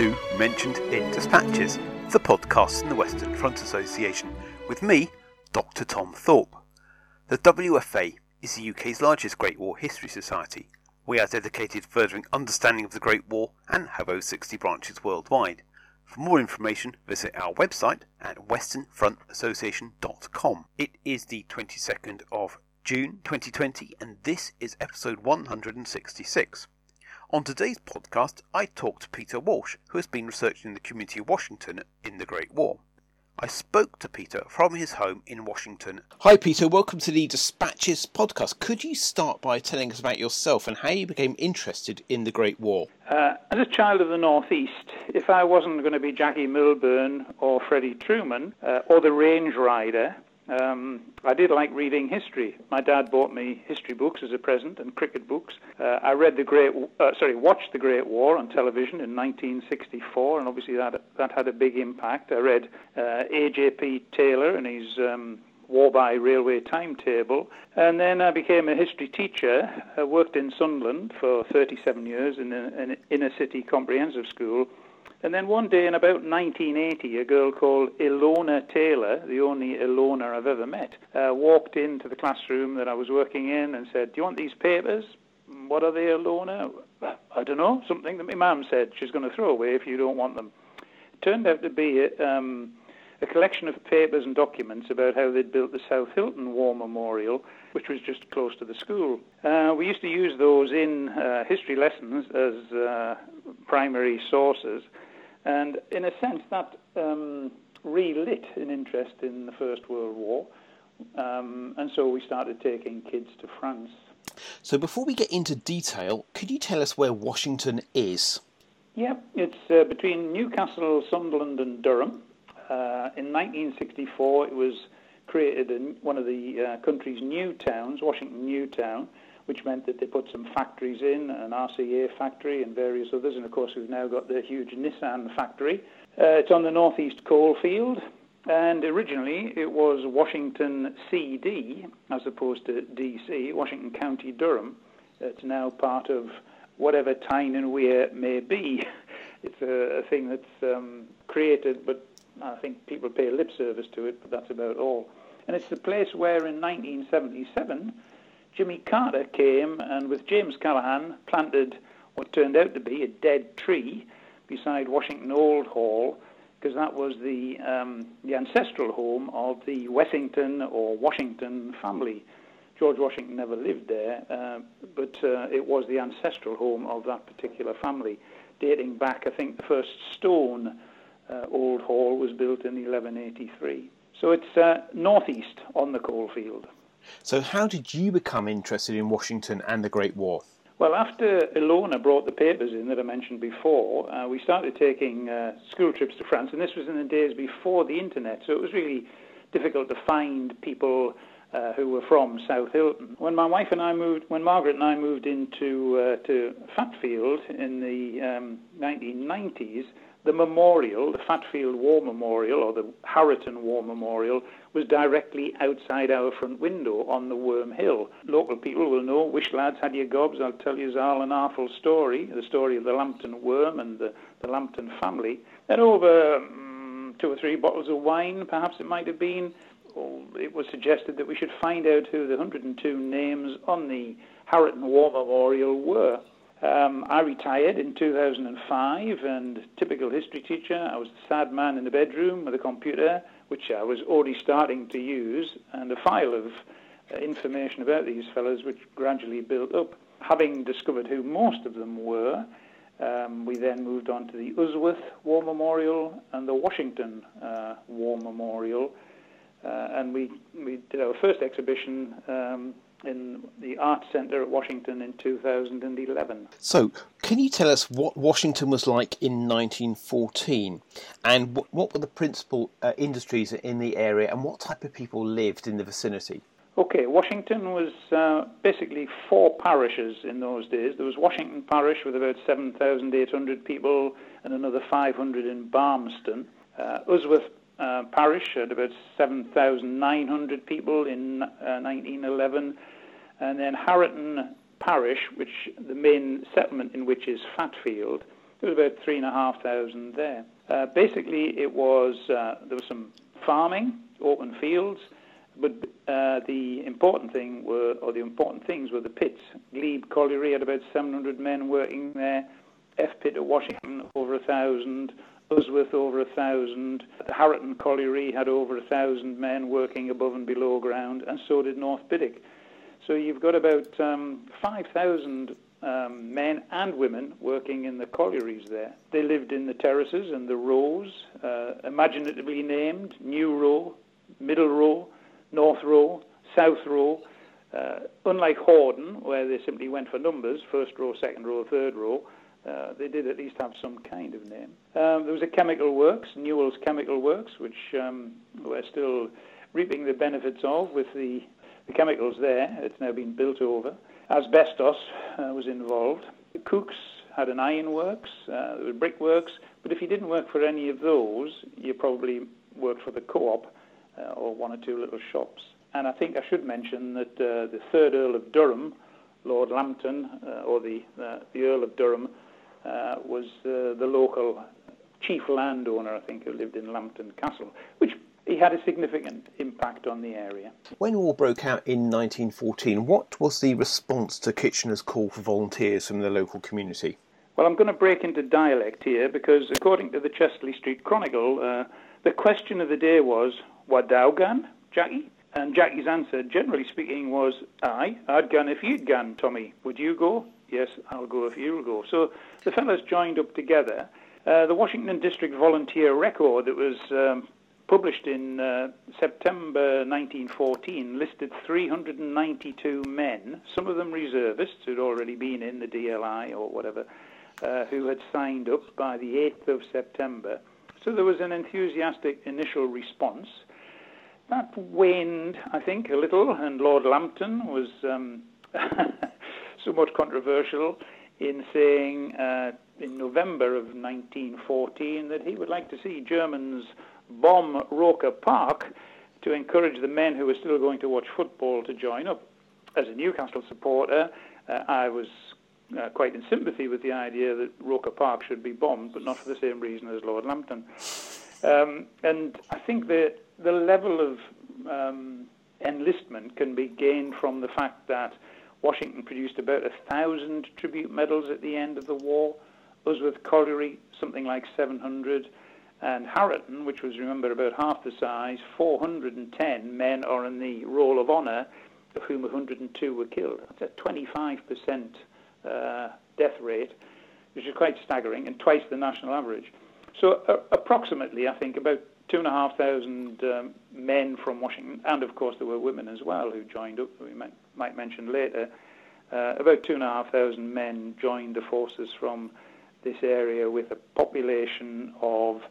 to Mentioned in Dispatches, the podcast in the Western Front Association, with me, Dr. Tom Thorpe. The WFA is the UK's largest Great War History Society. We are dedicated to furthering understanding of the Great War and have over 60 branches worldwide. For more information, visit our website at westernfrontassociation.com. It is the 22nd of June 2020, and this is episode 166. On today's podcast, I talked to Peter Walsh, who has been researching the community of Washington in the Great War. I spoke to Peter from his home in Washington. Hi, Peter. Welcome to the Dispatches podcast. Could you start by telling us about yourself and how you became interested in the Great War? Uh, as a child of the Northeast, if I wasn't going to be Jackie Milburn or Freddie Trueman uh, or the Range Rider, um, I did like reading history. My dad bought me history books as a present and cricket books. Uh, I read the Great, uh, sorry, watched the Great War on television in 1964, and obviously that that had a big impact. I read uh, A.J.P. Taylor and his um, war by railway timetable, and then I became a history teacher. I worked in Sunderland for 37 years in an inner city comprehensive school and then one day in about 1980, a girl called Ilona Taylor, the only Ilona I've ever met, uh, walked into the classroom that I was working in and said, Do you want these papers? What are they, Ilona? I don't know, something that my mum said she's going to throw away if you don't want them. It turned out to be a, um, a collection of papers and documents about how they'd built the South Hilton War Memorial, which was just close to the school. Uh, we used to use those in uh, history lessons as uh, primary sources. And in a sense, that um, relit an interest in the First World War. Um, and so we started taking kids to France. So before we get into detail, could you tell us where Washington is? Yep, it's uh, between Newcastle, Sunderland, and Durham. Uh, in 1964, it was created in one of the uh, country's new towns, Washington Newtown, which meant that they put some factories in, an RCA factory and various others, and of course we've now got the huge Nissan factory. Uh, it's on the northeast coal field, and originally it was Washington CD as opposed to DC, Washington County Durham. It's now part of whatever Tyne and Wear may be. It's a, a thing that's um, created, but I think people pay lip service to it, but that's about all. And it's the place where in 1977 Jimmy Carter came and with James Callaghan, planted what turned out to be a dead tree beside Washington Old Hall because that was the um, the ancestral home of the Wessington or Washington family. George Washington never lived there, uh, but uh, it was the ancestral home of that particular family, dating back, I think, the first stone uh, Old Hall was built in 1183. So it's uh, northeast on the coalfield. So, how did you become interested in Washington and the Great War? Well, after Ilona brought the papers in that I mentioned before, uh, we started taking uh, school trips to France, and this was in the days before the internet, so it was really difficult to find people uh, who were from South Hilton. When my wife and I moved, when Margaret and I moved into uh, to Fatfield in the um, 1990s, the memorial, the Fatfield War Memorial, or the Harraton War Memorial, was directly outside our front window on the Worm Hill. Local people will know, wish lads had your gobs, I'll tell you Zal and Arful story, the story of the Lambton Worm and the, the Lambton family. And over um, two or three bottles of wine, perhaps it might have been, oh, it was suggested that we should find out who the 102 names on the Harraton War Memorial were. Um, I retired in 2005, and typical history teacher, I was the sad man in the bedroom with a computer, which I was already starting to use, and a file of uh, information about these fellows, which gradually built up. Having discovered who most of them were, um, we then moved on to the Usworth War Memorial and the Washington uh, War Memorial, uh, and we, we did our first exhibition um, in the Art Centre at Washington in 2011. So, can you tell us what Washington was like in 1914 and what, what were the principal uh, industries in the area and what type of people lived in the vicinity? Okay, Washington was uh, basically four parishes in those days. There was Washington Parish with about 7,800 people and another 500 in Barmston. Uh, Usworth uh, parish had about 7,900 people in uh, 1911, and then Harraton parish, which the main settlement in which is Fatfield, There was about three and a half thousand there. Uh, basically, it was uh, there was some farming, open fields, but uh, the important thing were, or the important things were the pits. Glebe Colliery had about 700 men working there. F Pit at Washington over a thousand. Usworth over a thousand. The Harraton Colliery had over a thousand men working above and below ground, and so did North Biddick. So you've got about um, 5,000 um, men and women working in the collieries there. They lived in the terraces and the rows, uh, imaginatively named New Row, Middle Row, North Row, South Row. Uh, unlike Horden, where they simply went for numbers, first row, second row, third row, uh, they did at least have some kind of name. Um, there was a chemical works, Newall's Chemical Works, which um, we're still reaping the benefits of with the, the chemicals there. It's now been built over. Asbestos uh, was involved. Cooks had an ironworks, uh, there were brickworks, but if you didn't work for any of those, you probably worked for the co-op uh, or one or two little shops. And I think I should mention that uh, the third Earl of Durham, Lord Lambton, uh, or the, uh, the Earl of Durham, was uh, the local chief landowner, I think, who lived in Lambton Castle, which he had a significant impact on the area. When war broke out in 1914, what was the response to Kitchener's call for volunteers from the local community? Well, I'm going to break into dialect here because, according to the Chester Street Chronicle, uh, the question of the day was, Wadaugan, Jackie? And Jackie's answer, generally speaking, was, Aye, I'd gun if you'd gun, Tommy. Would you go? Yes, I'll go if you'll go. So the fellows joined up together. Uh, the Washington District Volunteer Record that was um, published in uh, September 1914 listed 392 men, some of them reservists who'd already been in the DLI or whatever, uh, who had signed up by the 8th of September. So there was an enthusiastic initial response. That waned, I think, a little, and Lord Lambton was um, somewhat controversial in saying uh, in November of 1914 that he would like to see Germans bomb Roker Park to encourage the men who were still going to watch football to join up. As a Newcastle supporter, uh, I was uh, quite in sympathy with the idea that Roker Park should be bombed, but not for the same reason as Lord Lambton. Um, and I think that the level of um, enlistment can be gained from the fact that Washington produced about a thousand tribute medals at the end of the war. Usworth Colliery, something like 700. And Harraton, which was, remember, about half the size, 410 men are in the Roll of Honour, of whom 102 were killed. That's a 25% uh, death rate, which is quite staggering, and twice the national average. So, uh, approximately, I think, about two and a half thousand um, men from Washington, and of course there were women as well who joined up. We might, might mention later. Uh, about two and a half thousand men joined the forces from this area with a population of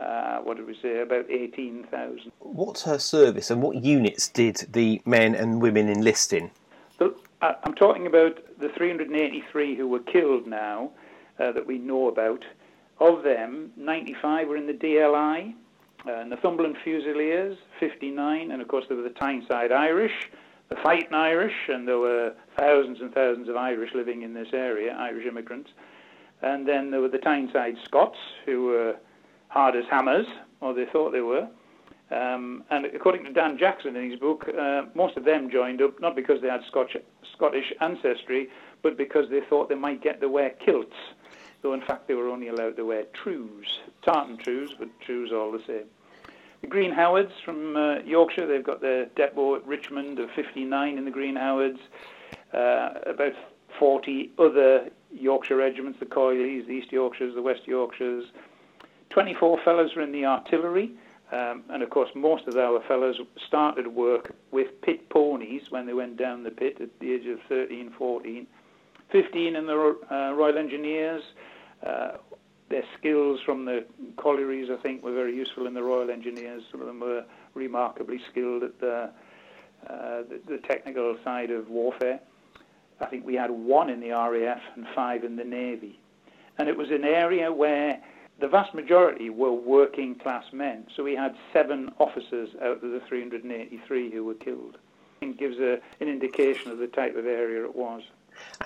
uh, what did we say, about 18,000. What's her service and what units did the men and women enlist in? The, uh, I'm talking about the 383 who were killed now uh, that we know about. Of them, 95 were in the DLI, uh, Northumberland Fusiliers, 59, and of course there were the Tyneside Irish, the Fighting Irish, and there were thousands and thousands of Irish living in this area, Irish immigrants. And then there were the Tyneside Scots, who were hard as hammers, or they thought they were. Um, and according to Dan Jackson in his book, uh, most of them joined up not because they had Scotch, Scottish ancestry, but because they thought they might get to wear kilts, though in fact they were only allowed to wear trews, tartan trews, but trews all the same. The Green Howards from uh, Yorkshire, they've got their depot at Richmond of 59 in the Green Howards, uh, about 40 other Yorkshire regiments, the KOYLIs, the East Yorkshires, the West Yorkshires. 24 fellows were in the artillery, um, and of course most of our fellows started work with pit ponies when they went down the pit at the age of 13, 14. 15 in the uh, Royal Engineers, uh, their skills from the collieries, I think, were very useful in the Royal Engineers. Some of them were remarkably skilled at the, uh, the, the, technical side of warfare. I think we had one in the RAF and five in the Navy. And it was an area where the vast majority were working class men. So we had seven officers out of the 383 who were killed. It gives a, an indication of the type of area it was.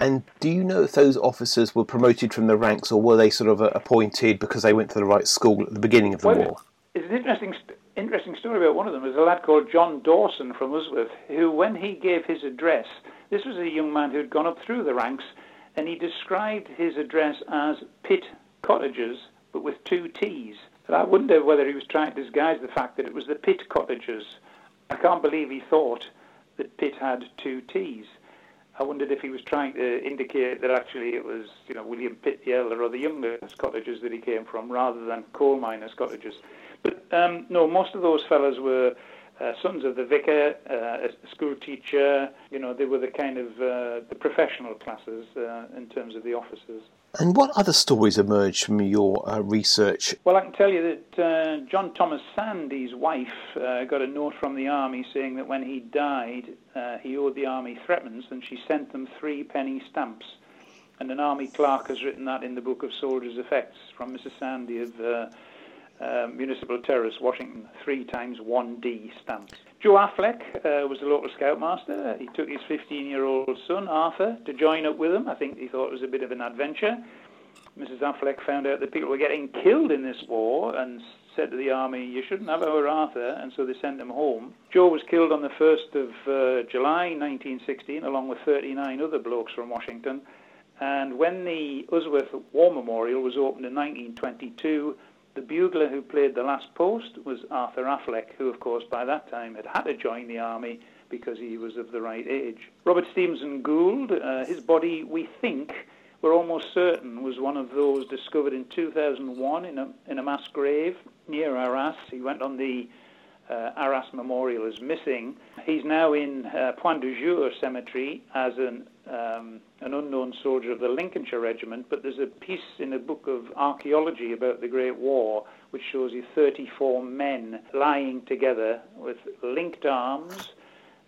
And do you know if those officers were promoted from the ranks or were they sort of uh, appointed because they went to the right school at the beginning of the well, war? It's an interesting, interesting story about one of them. There's a lad called John Dawson from Usworth who, when he gave his address, this was a young man who'd gone up through the ranks and he described his address as Pit Cottages, but with two T's. And I wonder whether he was trying to disguise the fact that it was the Pitt Cottages. I can't believe he thought that Pitt had two T's. I wondered if he was trying to indicate that actually it was, you know, William Pitt the elder or the youngest cottages that he came from, rather than coal miners' cottages. But um, no, most of those fellows were uh, sons of the vicar, uh, a school teacher. You know, they were the kind of uh, the professional classes uh, in terms of the officers. And what other stories emerged from your uh, research? Well, I can tell you that uh, John Thomas Sandys' wife got a note from the army saying that when he died, he owed the army threepence, and she sent them three penny stamps. And an army clerk has written that in the book of Soldiers' Effects from Mrs. Sandy of uh, Municipal Terrace, Washington, three times 1D stamps. Joe Affleck uh, was the local scoutmaster. He took his 15 year old son, Arthur, to join up with him. I think he thought it was a bit of an adventure. Mrs. Affleck found out that people were getting killed in this war and said to the army, You shouldn't have our Arthur, and so they sent him home. Joe was killed on the 1st of uh, July 1916, along with 39 other blokes from Washington. And when the Usworth War Memorial was opened in 1922, the bugler who played the last post was Arthur Affleck, who, of course, by that time had had to join the army because he was of the right age. Robert Stevenson Gould, uh, his body, we think, we're almost certain, was one of those discovered in 2001 in a, in a mass grave near Arras. He went on the uh, Arras Memorial is missing. He's now in uh, Point du Jour Cemetery as an um, an unknown soldier of the Lincolnshire Regiment, but there's a piece in a book of archaeology about the Great War which shows you 34 men lying together with linked arms.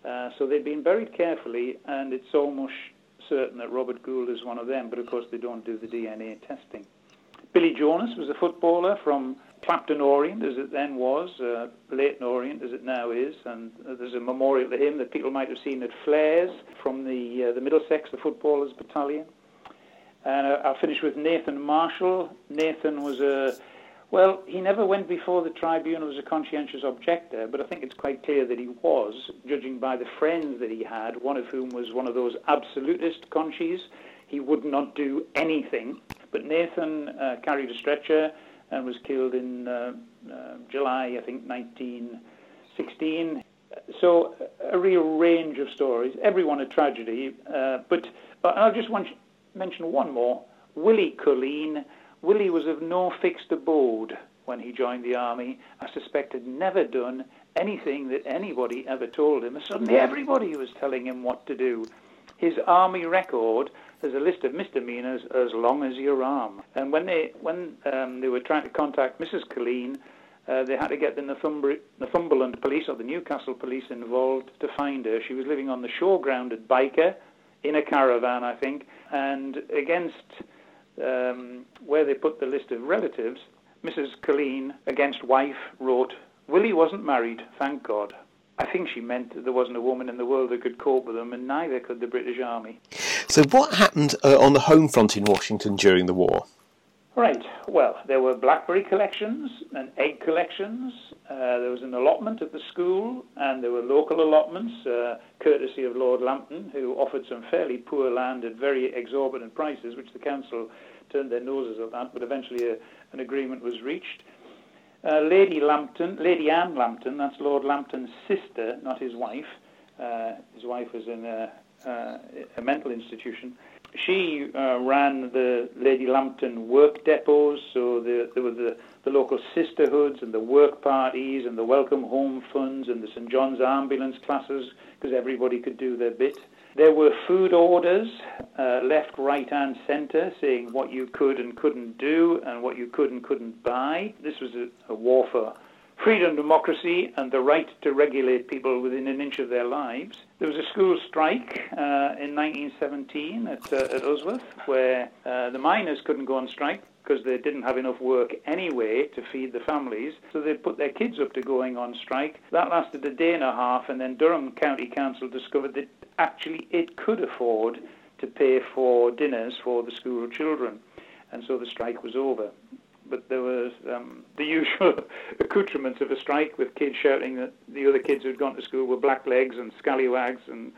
Uh, so they've been buried carefully, and it's almost certain that Robert Gould is one of them, but of course they don't do the DNA testing. Billy Jonas was a footballer from Clapton Orient, as it then was, uh, Leyton Orient, as it now is, and uh, there's a memorial to him that people might have seen at Flares from the uh, the Middlesex, the footballers' battalion. And uh, I'll finish with Nathan Marshall. Nathan was a well, he never went before the tribunal as a conscientious objector, but I think it's quite clear that he was, judging by the friends that he had, one of whom was one of those absolutist conchies. He would not do anything. But Nathan uh, carried a stretcher and was killed in uh, uh, July, I think, 1916. So a real range of stories, everyone a tragedy. Uh, but, but I'll just want mention one more. Willie Colleen. Willie was of no fixed abode when he joined the army. I suspect had never done anything that anybody ever told him. Suddenly everybody was telling him what to do. His army record there's a list of misdemeanors as long as your arm. And when they when um, they were trying to contact Mrs. Colleen, uh, they had to get the Northumber- Northumberland police or the Newcastle police involved to find her. She was living on the showground at Byker, in a caravan, I think, and against um, where they put the list of relatives, Mrs. Colleen, against wife, wrote, Willie wasn't married, thank God. I think she meant that there wasn't a woman in the world that could cope with them, and neither could the British Army. So, what happened uh, on the home front in Washington during the war? Right. Well, there were blackberry collections and egg collections. Uh, there was an allotment at the school, and there were local allotments, uh, courtesy of Lord Lambton, who offered some fairly poor land at very exorbitant prices, which the council turned their noses at, but eventually a, an agreement was reached. Uh, Lady Lambton, Lady Anne Lambton, that's Lord Lambton's sister, not his wife. Uh, his wife was in a, uh, a mental institution. She uh, ran the Lady Lambton work depots, so the, there were the, the local sisterhoods and the work parties and the welcome home funds and the St John's ambulance classes, because everybody could do their bit. There were food orders, uh, left, right, and centre, saying what you could and couldn't do and what you could and couldn't buy. This was a, a war for freedom, democracy, and the right to regulate people within an inch of their lives. There was a school strike uh, in 1917 at, uh, at Usworth where uh, the miners couldn't go on strike because they didn't have enough work anyway to feed the families. So they put their kids up to going on strike. That lasted a day and a half, and then Durham County Council discovered that actually it could afford to pay for dinners for the school children. And so the strike was over. But there was um, the usual accoutrements of a strike with kids shouting that the other kids who'd gone to school were blacklegs and scallywags and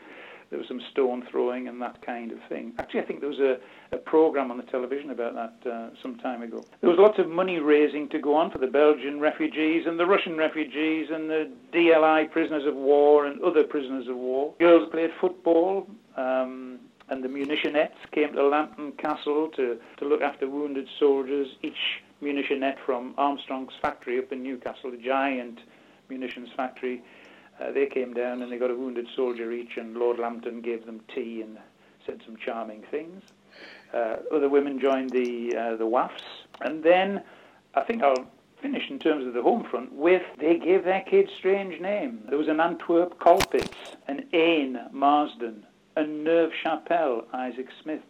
there was some stone throwing and that kind of thing. Actually, I think there was a, a program on the television about that uh, some time ago. There was lots of money raising to go on for the Belgian refugees and the Russian refugees and the DLI prisoners of war and other prisoners of war. Girls played football. Um, and the munitionettes came to Lambton Castle to, to look after wounded soldiers. Each munitionette from Armstrong's factory up in Newcastle, a giant munitions factory, uh, they came down and they got a wounded soldier each, and Lord Lambton gave them tea and said some charming things. Uh, other women joined the uh, the WAFs, and then I think I'll finish in terms of the home front with they gave their kids strange names. There was an Antwerp Colpitts, an Aisne Marsden, a Neuve Chapelle Isaac Smith.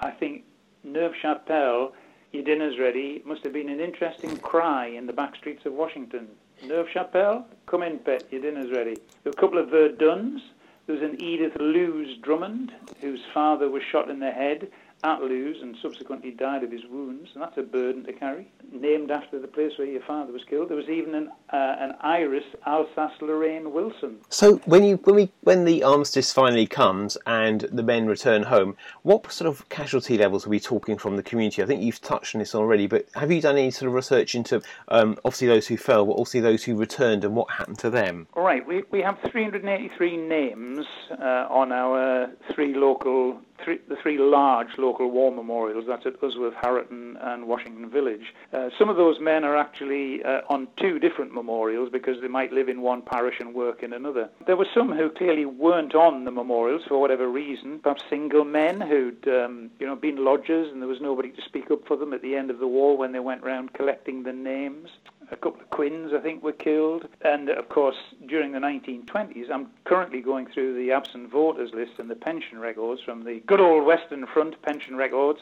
I think Neuve Chapelle, your dinner's ready. It must have been an interesting cry in the back streets of Washington. Neuve Chapelle, come in, pet, your dinner's ready. There were a couple of Verduns. There was an Edith Loos Drummond, whose father was shot in the head at Loos and subsequently died of his wounds, and that's a burden to carry. Named after the place where your father was killed. There was even an, uh, an Iris Alsace Lorraine Wilson. So when you when we when the armistice finally comes and the men return home, what sort of casualty levels are we talking from the community? I think you've touched on this already, but have you done any sort of research into um, obviously those who fell, but also those who returned and what happened to them? All right, we we have 383 names uh, on our three local three, the three large local war memorials, that's at Usworth, Harraton, and Washington Village. Uh, some of those men are actually uh, on two different memorials because they might live in one parish and work in another. There were some who clearly weren't on the memorials for whatever reason, perhaps single men who'd um, you know, been lodgers and there was nobody to speak up for them at the end of the war when they went round collecting the names a couple of Quins, I think, were killed. And of course, during the 1920s, I'm currently going through the absent voters list and the pension records from the good old Western Front pension records.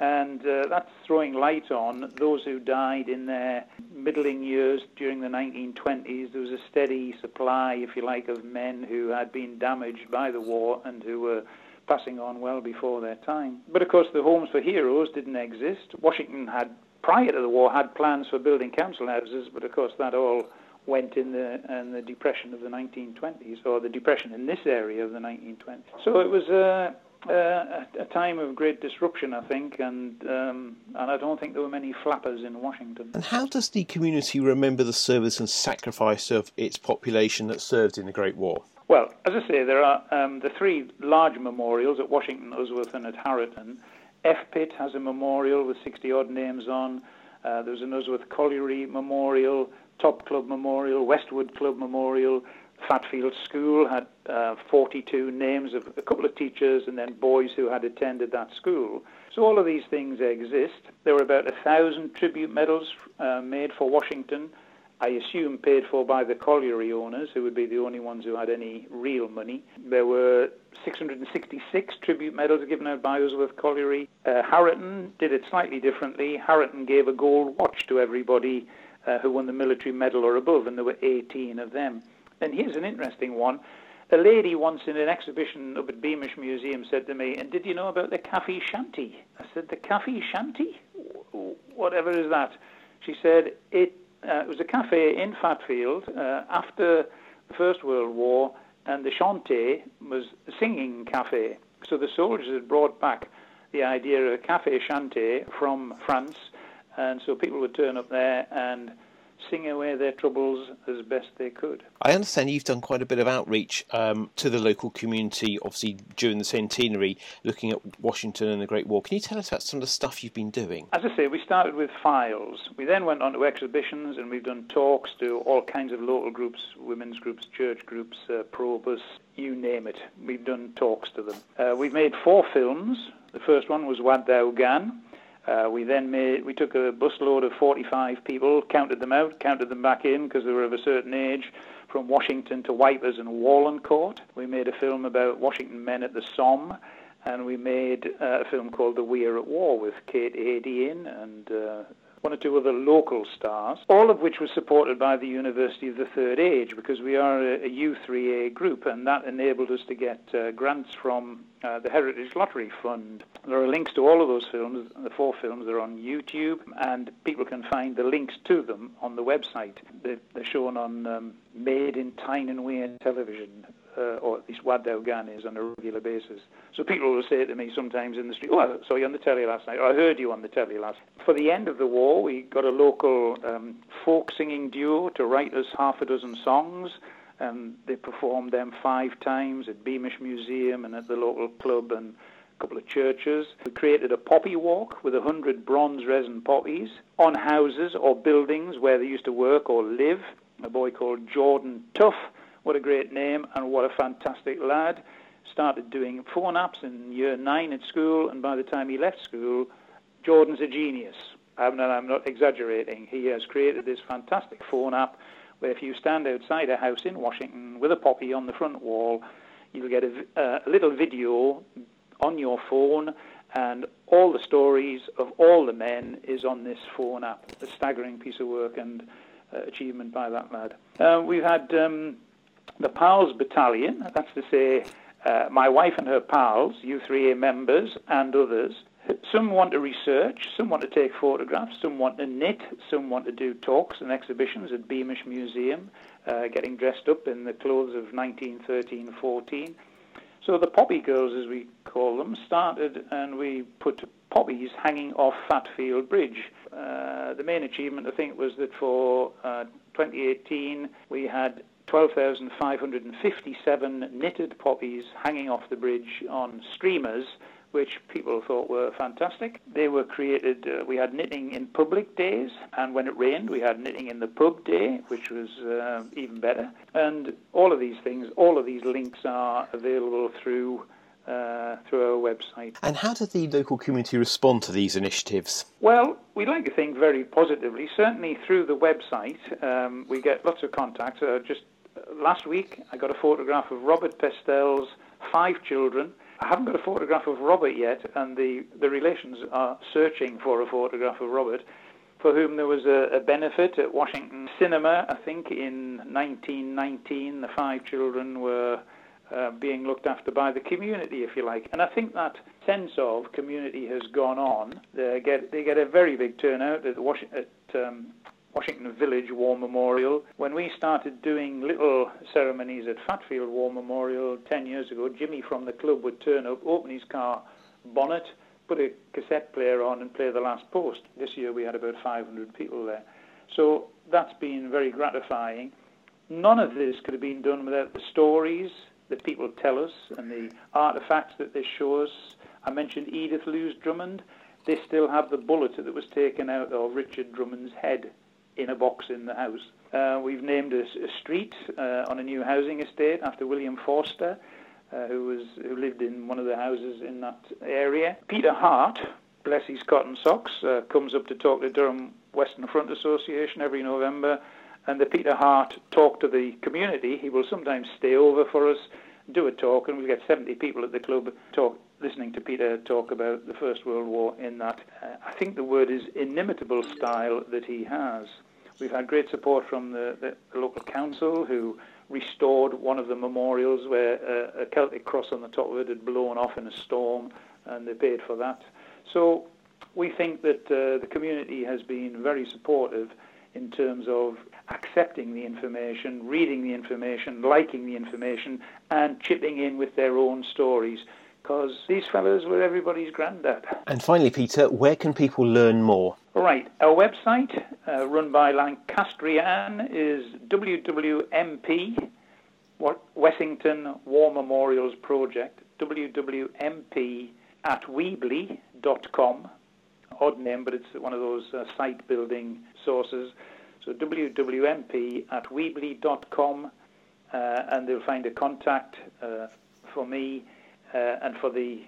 And uh, that's throwing light on those who died in their middling years during the 1920s. There was a steady supply, if you like, of men who had been damaged by the war and who were passing on well before their time. But of course, the homes for heroes didn't exist. Washington had prior to the war had plans for building council houses, but of course that all went in the in the depression of the 1920s, or the depression in this area of the 1920s. So it was a, a, a time of great disruption, I think, and um, and I don't think there were many flappers in Washington. And how does the community remember the service and sacrifice of its population that served in the Great War? Well, as I say, there are um, the three large memorials at Washington, Usworth, and at Harraton. FPIT has a memorial with 60 odd names on. Uh, there's an Usworth Colliery Memorial, Top Club Memorial, Westwood Club Memorial. Fatfield School had uh, 42 names of a couple of teachers and then boys who had attended that school. So all of these things exist. There were about a thousand tribute medals uh, made for Washington I assume paid for by the colliery owners, who would be the only ones who had any real money. There were 666 tribute medals given out by Usworth Colliery. Uh, did it slightly differently. Harraton gave a gold watch to everybody uh, who won the military medal or above, and there were 18 of them. And here's an interesting one. A lady once in an exhibition up at Beamish Museum said to me, and did you know about the Cafe Shanty? I said, the Cafe Shanty? Whatever is that? She said, it uh, it was a cafe in Fatfield uh, after the First World War, and the Chanté was a singing cafe. So the soldiers had brought back the idea of a cafe chanté from France, and so people would turn up there and away their troubles as best they could. I understand you've done quite a bit of outreach um, to the local community, obviously during the centenary, looking at Washington and the Great War. Can you tell us about some of the stuff you've been doing? As I say, we started with files. We then went on to exhibitions and we've done talks to all kinds of local groups, women's groups, church groups, uh, Probus, you name it. We've done talks to them. Uh, we've made four films. The first one was Wad Gan. Uh, we then made, we took a busload of 45 people, counted them out, counted them back in because they were of a certain age, from Washington to Wipers and Warlencourt. We made a film about Washington men at the Somme, and we made uh, a film called The We're at War with Kate Adie in and uh, one or two other local stars, all of which was supported by the University of the Third Age because we are a, a U3A group and that enabled us to get uh, grants from uh, the Heritage Lottery Fund. There are links to all of those films, the four films are on YouTube, and people can find the links to them on the website. They're, they're shown on um, Made in Tyne and Wear television uh, or at least Wad Gan is on a regular basis. So people will say to me sometimes in the street, "Oh, I saw you on the telly last night," or "I heard you on the telly last." night. For the end of the war, we got a local um, folk singing duo to write us half a dozen songs. and they performed them five times at Beamish Museum and at the local club and a couple of churches. We created a poppy walk with a hundred bronze resin poppies on houses or buildings where they used to work or live. A boy called Jordan Tuff what a great name and what a fantastic lad. Started doing phone apps in year nine at school, and by the time he left school, Jordan's a genius. I'm not, I'm not exaggerating. He has created this fantastic phone app where if you stand outside a house in Washington with a poppy on the front wall, you'll get a, a little video on your phone and all the stories of all the men is on this phone app. A staggering piece of work and uh, achievement by that lad. Uh, we've had um, the PALS battalion, that's to say uh, my wife and her pals, U3A members and others. Some want to research, some want to take photographs, some want to knit, some want to do talks and exhibitions at Beamish Museum, uh, getting dressed up in the clothes of 1913 14. So the Poppy Girls, as we call them, started and we put poppies hanging off Fatfield Bridge. Uh, the main achievement, I think, was that for uh, 2018 we had 12,557 knitted poppies hanging off the bridge on streamers, which people thought were fantastic. They were created, uh, we had knitting in public days, and when it rained, we had knitting in the pub day, which was uh, even better. And all of these things, all of these links are available through uh, through our website. And how did the local community respond to these initiatives? Well, we like to think very positively. Certainly through the website, um, we get lots of contacts. Uh, just last week, I got a photograph of Robert Pestel's five children. I haven't got a photograph of Robert yet, and the, the relations are searching for a photograph of Robert, for whom there was a, a benefit at Washington Cinema, I think, in 1919. The five children were uh, being looked after by the community, if you like. And I think that sense of community has gone on. They get, they get a very big turnout at, Wash- at um, Washington Village War Memorial. When we started doing little ceremonies at Fatfield War Memorial 10 years ago, Jimmy from the club would turn up, open his car bonnet, put a cassette player on and play the last post. This year we had about 500 people there. So that's been very gratifying. None of this could have been done without the stories that people tell us and the artifacts that they show us. I mentioned Edith Loos Drummond. They still have the bullet that was taken out of Richard Drummond's head in a box in the house. Uh, we've named a, a street uh, on a new housing estate after William Forster, uh, who was who lived in one of the houses in that area. Peter Hart, bless his cotton socks, uh, comes up to talk to Durham Western Front Association every November, and the Peter Hart talk to the community. He will sometimes stay over for us, do a talk, and we get 70 people at the club talk listening to Peter talk about the First World War in that, uh, I think the word is inimitable style that he has. We've had great support from the, the, the local council who restored one of the memorials where uh, a Celtic cross on the top of it had blown off in a storm and they paid for that. So we think that uh, the community has been very supportive in terms of accepting the information, reading the information, liking the information, and chipping in with their own stories because these fellows were everybody's granddad. And finally, Peter, where can people learn more? All right, our website, uh, run by Lancastrian, is WWMP, Wessington War Memorials Project, WWMP at Weebly.com. Odd name, but it's one of those uh, site building sources. So WWMP at Weebly.com, uh, and they'll find a contact uh, for me uh, and for the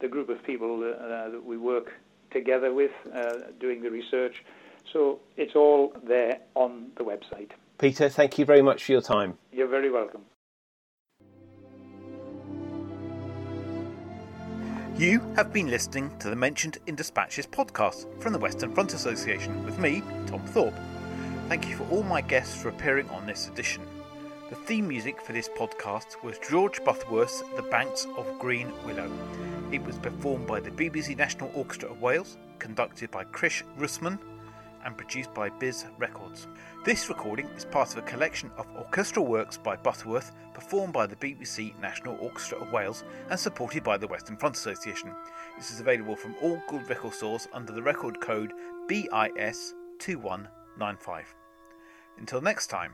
the group of people uh, that we work together with uh, doing the research. So it's all there on the website. Peter, thank you very much for your time. You're very welcome. You have been listening to the Mentioned in Dispatches podcast from the Western Front Association with me, Tom Thorpe. Thank you for all my guests for appearing on this edition. The theme music for this podcast was George Butterworth's The Banks of Green Willow. It was performed by the BBC National Orchestra of Wales, conducted by Krish Russman, and produced by BIS Records. This recording is part of a collection of orchestral works by Butterworth performed by the BBC National Orchestra of Wales and supported by the Western Front Association. This is available from all good record stores under the record code BIS2195. Until next time.